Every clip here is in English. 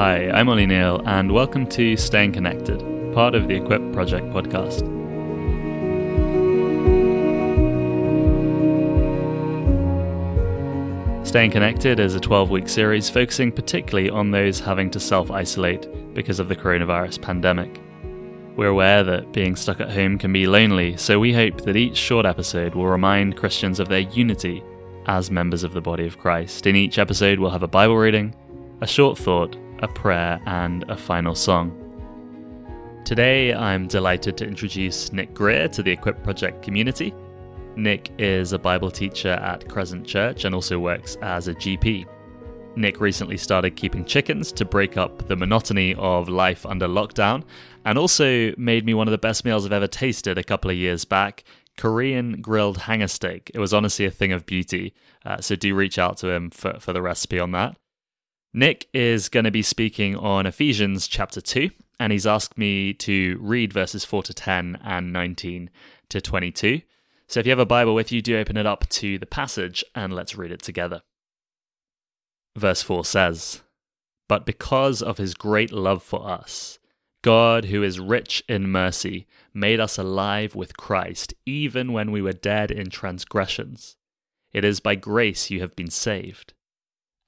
Hi, I'm Ollie Neal, and welcome to Staying Connected, part of the Equip Project podcast. Staying Connected is a 12 week series focusing particularly on those having to self isolate because of the coronavirus pandemic. We're aware that being stuck at home can be lonely, so we hope that each short episode will remind Christians of their unity as members of the body of Christ. In each episode, we'll have a Bible reading, a short thought, a prayer, and a final song. Today, I'm delighted to introduce Nick Greer to the Equip Project community. Nick is a Bible teacher at Crescent Church and also works as a GP. Nick recently started keeping chickens to break up the monotony of life under lockdown, and also made me one of the best meals I've ever tasted a couple of years back Korean grilled hanger steak. It was honestly a thing of beauty, uh, so do reach out to him for, for the recipe on that. Nick is going to be speaking on Ephesians chapter 2, and he's asked me to read verses 4 to 10 and 19 to 22. So if you have a Bible with you, do open it up to the passage and let's read it together. Verse 4 says, But because of his great love for us, God, who is rich in mercy, made us alive with Christ, even when we were dead in transgressions. It is by grace you have been saved.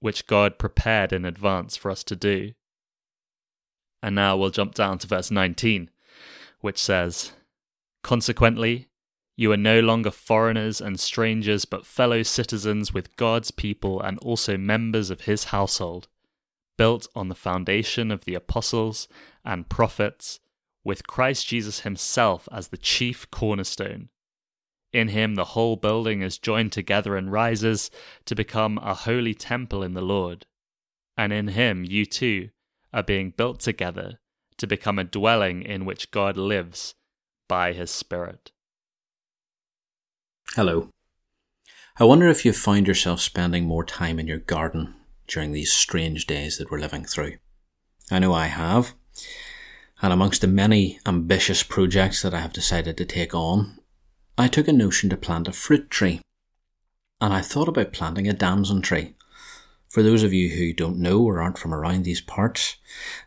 which God prepared in advance for us to do. And now we'll jump down to verse 19, which says, Consequently, you are no longer foreigners and strangers, but fellow citizens with God's people and also members of his household, built on the foundation of the apostles and prophets, with Christ Jesus himself as the chief cornerstone. In him, the whole building is joined together and rises to become a holy temple in the Lord. And in him, you too are being built together to become a dwelling in which God lives by his Spirit. Hello. I wonder if you've found yourself spending more time in your garden during these strange days that we're living through. I know I have. And amongst the many ambitious projects that I have decided to take on, I took a notion to plant a fruit tree. And I thought about planting a damson tree. For those of you who don't know or aren't from around these parts,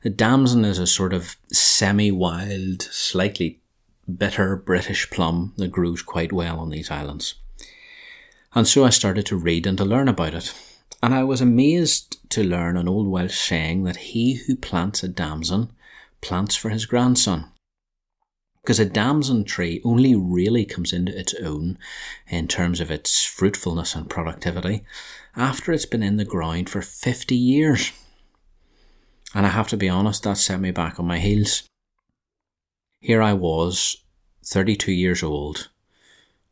the damson is a sort of semi-wild, slightly bitter British plum that grows quite well on these islands. And so I started to read and to learn about it. And I was amazed to learn an old Welsh saying that he who plants a damson plants for his grandson. Because a damson tree only really comes into its own in terms of its fruitfulness and productivity after it's been in the ground for 50 years. And I have to be honest, that set me back on my heels. Here I was, 32 years old,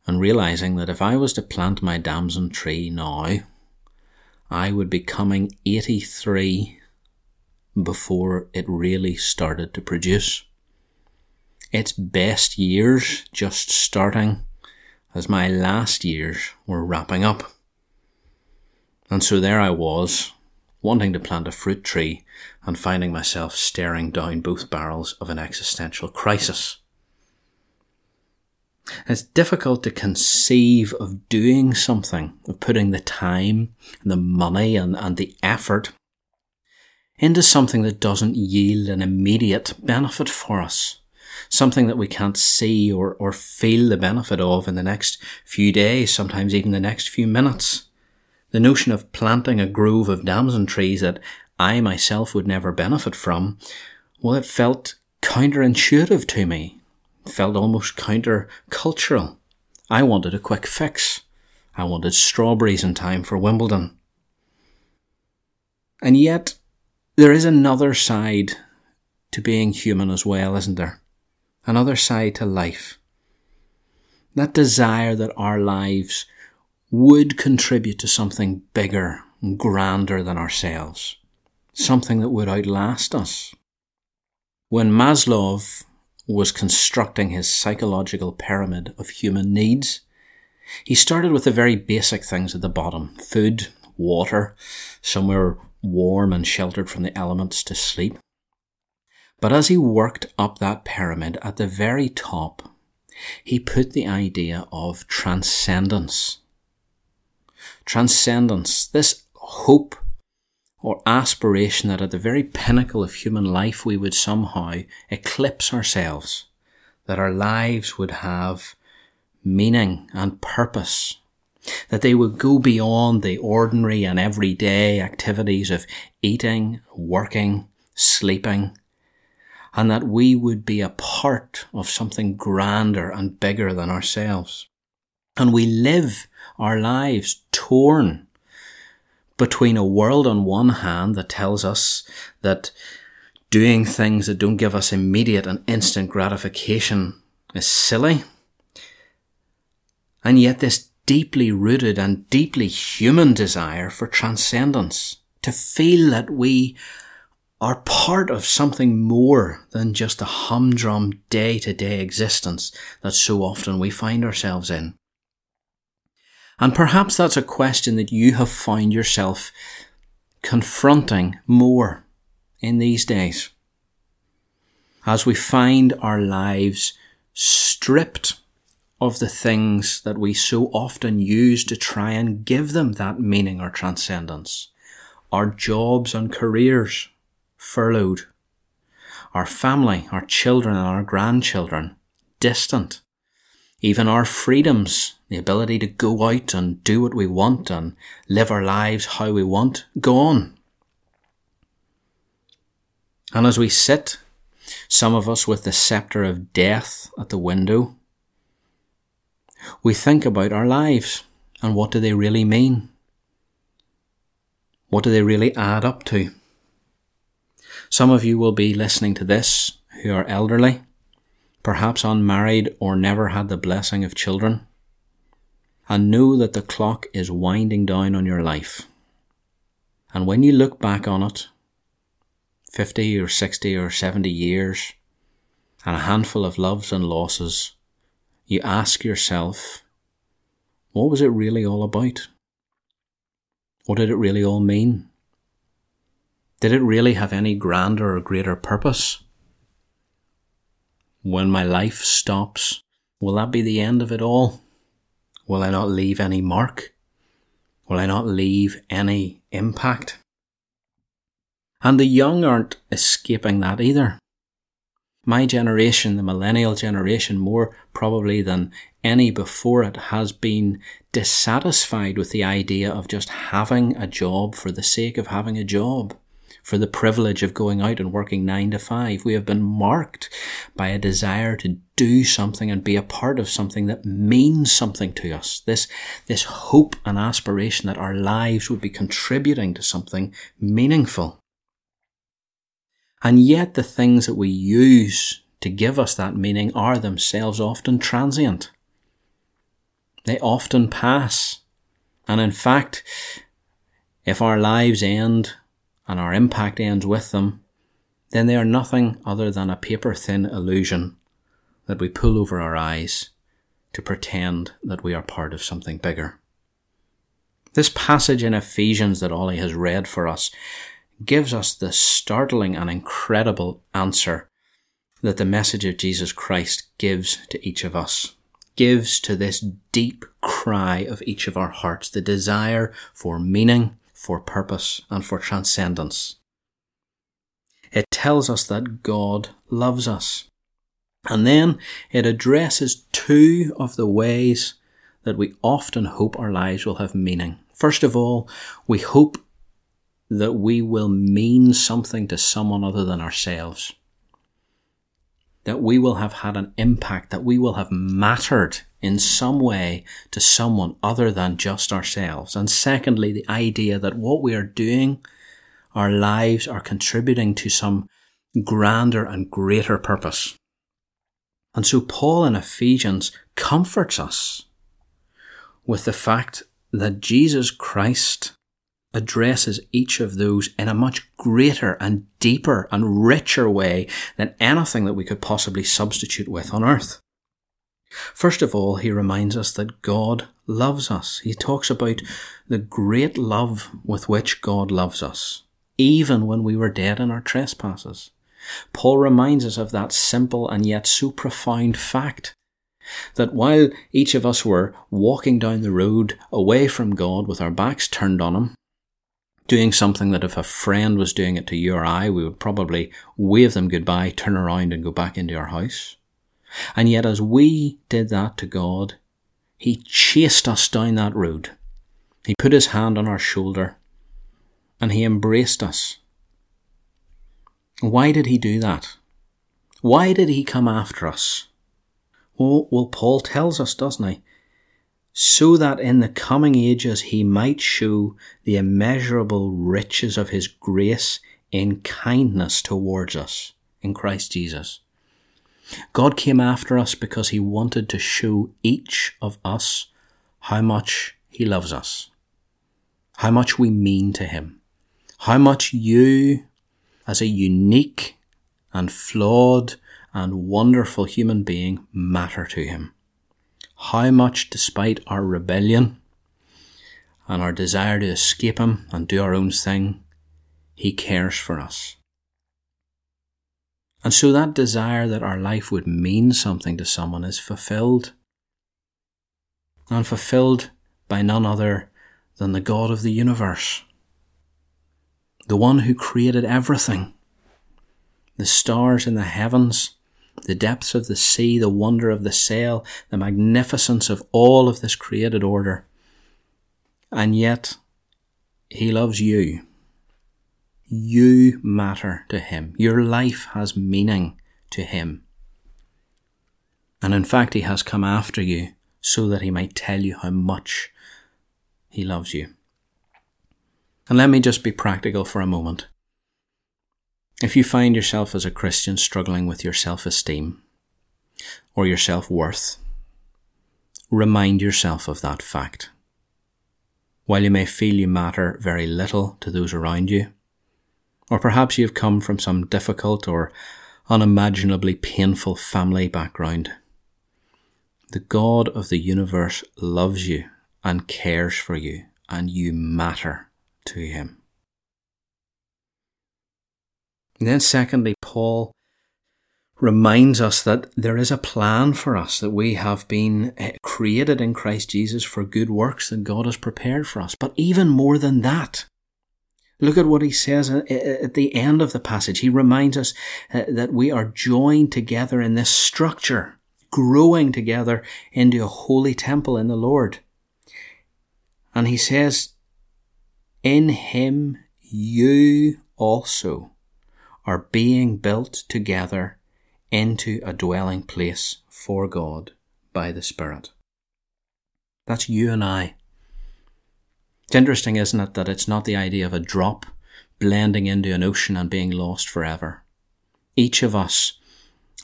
and realizing that if I was to plant my damson tree now, I would be coming 83 before it really started to produce. Its best years just starting as my last years were wrapping up. And so there I was, wanting to plant a fruit tree and finding myself staring down both barrels of an existential crisis. It's difficult to conceive of doing something, of putting the time and the money and, and the effort into something that doesn't yield an immediate benefit for us. Something that we can't see or, or feel the benefit of in the next few days, sometimes even the next few minutes. The notion of planting a grove of damson trees that I myself would never benefit from, well, it felt counterintuitive to me. It felt almost countercultural. I wanted a quick fix. I wanted strawberries in time for Wimbledon. And yet, there is another side to being human as well, isn't there? Another side to life. That desire that our lives would contribute to something bigger and grander than ourselves. something that would outlast us. When Maslow was constructing his psychological pyramid of human needs, he started with the very basic things at the bottom food, water, somewhere warm and sheltered from the elements to sleep. But as he worked up that pyramid at the very top, he put the idea of transcendence. Transcendence, this hope or aspiration that at the very pinnacle of human life we would somehow eclipse ourselves, that our lives would have meaning and purpose, that they would go beyond the ordinary and everyday activities of eating, working, sleeping, and that we would be a part of something grander and bigger than ourselves. And we live our lives torn between a world on one hand that tells us that doing things that don't give us immediate and instant gratification is silly, and yet this deeply rooted and deeply human desire for transcendence, to feel that we are part of something more than just a humdrum day to day existence that so often we find ourselves in. And perhaps that's a question that you have found yourself confronting more in these days. As we find our lives stripped of the things that we so often use to try and give them that meaning or transcendence. Our jobs and careers, furloughed. Our family, our children and our grandchildren, distant. Even our freedoms, the ability to go out and do what we want and live our lives how we want, gone. And as we sit, some of us with the sceptre of death at the window, we think about our lives and what do they really mean? What do they really add up to? Some of you will be listening to this who are elderly, perhaps unmarried or never had the blessing of children, and know that the clock is winding down on your life. And when you look back on it, 50 or 60 or 70 years, and a handful of loves and losses, you ask yourself, what was it really all about? What did it really all mean? Did it really have any grander or greater purpose? When my life stops, will that be the end of it all? Will I not leave any mark? Will I not leave any impact? And the young aren't escaping that either. My generation, the millennial generation, more probably than any before it, has been dissatisfied with the idea of just having a job for the sake of having a job for the privilege of going out and working nine to five. We have been marked by a desire to do something and be a part of something that means something to us. This, this hope and aspiration that our lives would be contributing to something meaningful. And yet the things that we use to give us that meaning are themselves often transient. They often pass. And in fact, if our lives end and our impact ends with them, then they are nothing other than a paper thin illusion that we pull over our eyes to pretend that we are part of something bigger. This passage in Ephesians that Ollie has read for us gives us the startling and incredible answer that the message of Jesus Christ gives to each of us, gives to this deep cry of each of our hearts, the desire for meaning, for purpose and for transcendence. It tells us that God loves us. And then it addresses two of the ways that we often hope our lives will have meaning. First of all, we hope that we will mean something to someone other than ourselves. That we will have had an impact, that we will have mattered in some way to someone other than just ourselves. And secondly, the idea that what we are doing, our lives are contributing to some grander and greater purpose. And so Paul in Ephesians comforts us with the fact that Jesus Christ addresses each of those in a much greater and deeper and richer way than anything that we could possibly substitute with on earth. First of all, he reminds us that God loves us. He talks about the great love with which God loves us, even when we were dead in our trespasses. Paul reminds us of that simple and yet so profound fact that while each of us were walking down the road away from God with our backs turned on Him, doing something that if a friend was doing it to you or I, we would probably wave them goodbye, turn around and go back into our house. And yet as we did that to God, He chased us down that road. He put His hand on our shoulder and He embraced us. Why did He do that? Why did He come after us? Well, well, Paul tells us, doesn't he? So that in the coming ages he might show the immeasurable riches of his grace in kindness towards us in Christ Jesus. God came after us because he wanted to show each of us how much he loves us, how much we mean to him, how much you, as a unique and flawed and wonderful human being matter to him. How much, despite our rebellion and our desire to escape him and do our own thing, he cares for us. And so that desire that our life would mean something to someone is fulfilled. And fulfilled by none other than the God of the universe. The one who created everything. The stars in the heavens, the depths of the sea, the wonder of the sail, the magnificence of all of this created order. And yet, He loves you. You matter to Him. Your life has meaning to Him. And in fact, He has come after you so that He might tell you how much He loves you. And let me just be practical for a moment. If you find yourself as a Christian struggling with your self esteem or your self worth, remind yourself of that fact. While you may feel you matter very little to those around you, or perhaps you have come from some difficult or unimaginably painful family background, the God of the universe loves you and cares for you, and you matter to him. And then, secondly, Paul reminds us that there is a plan for us, that we have been eh, created in Christ Jesus for good works that God has prepared for us. But even more than that, look at what he says at the end of the passage. He reminds us eh, that we are joined together in this structure, growing together into a holy temple in the Lord. And he says, In him you also are being built together into a dwelling place for God by the Spirit. That's you and I. It's interesting, isn't it, that it's not the idea of a drop blending into an ocean and being lost forever. Each of us,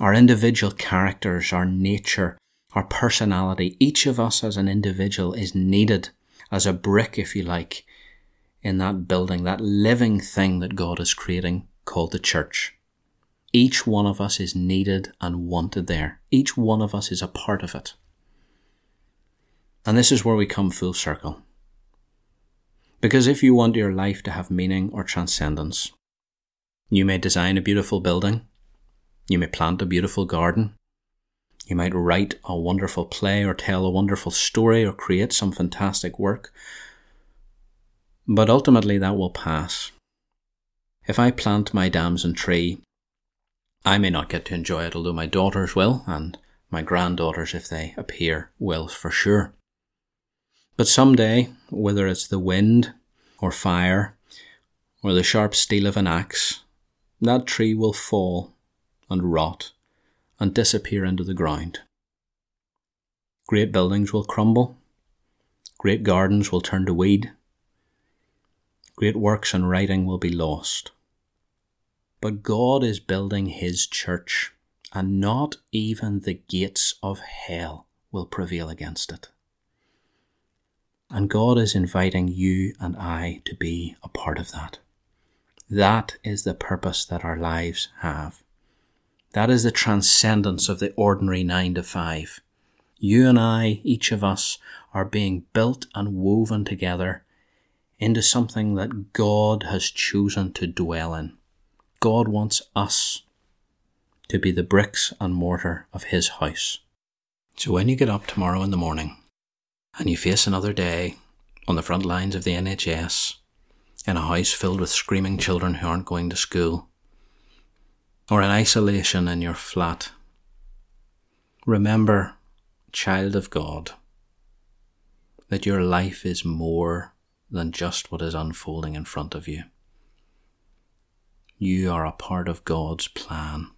our individual characters, our nature, our personality, each of us as an individual is needed as a brick, if you like, in that building, that living thing that God is creating called the church. Each one of us is needed and wanted there. Each one of us is a part of it. And this is where we come full circle. Because if you want your life to have meaning or transcendence, you may design a beautiful building, you may plant a beautiful garden, you might write a wonderful play or tell a wonderful story or create some fantastic work, but ultimately that will pass. If I plant my damson tree, I may not get to enjoy it, although my daughters will, and my granddaughters, if they appear, will for sure. But some day, whether it's the wind, or fire, or the sharp steel of an axe, that tree will fall and rot and disappear into the ground. Great buildings will crumble, great gardens will turn to weed, great works and writing will be lost. But God is building His church, and not even the gates of hell will prevail against it. And God is inviting you and I to be a part of that. That is the purpose that our lives have. That is the transcendence of the ordinary nine to five. You and I, each of us, are being built and woven together into something that God has chosen to dwell in. God wants us to be the bricks and mortar of His house. So when you get up tomorrow in the morning and you face another day on the front lines of the NHS in a house filled with screaming children who aren't going to school, or in isolation in your flat, remember, child of God, that your life is more than just what is unfolding in front of you. You are a part of God's plan.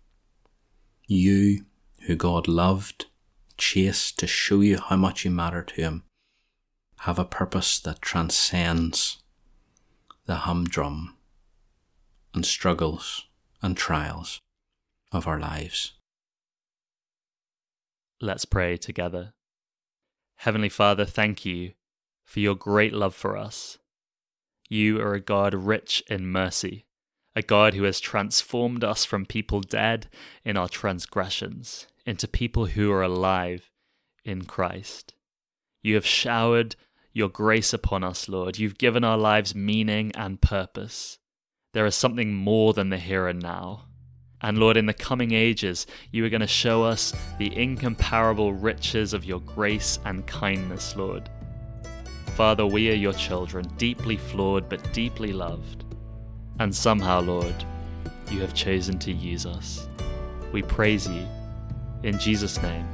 You, who God loved, chased to show you how much you matter to Him, have a purpose that transcends the humdrum and struggles and trials of our lives. Let's pray together. Heavenly Father, thank you for your great love for us. You are a God rich in mercy, a God who has transformed us from people dead in our transgressions into people who are alive in Christ. You have showered your grace upon us, Lord. You've given our lives meaning and purpose. There is something more than the here and now. And Lord, in the coming ages, you are going to show us the incomparable riches of your grace and kindness, Lord. Father, we are your children, deeply flawed but deeply loved. And somehow, Lord, you have chosen to use us. We praise you. In Jesus' name.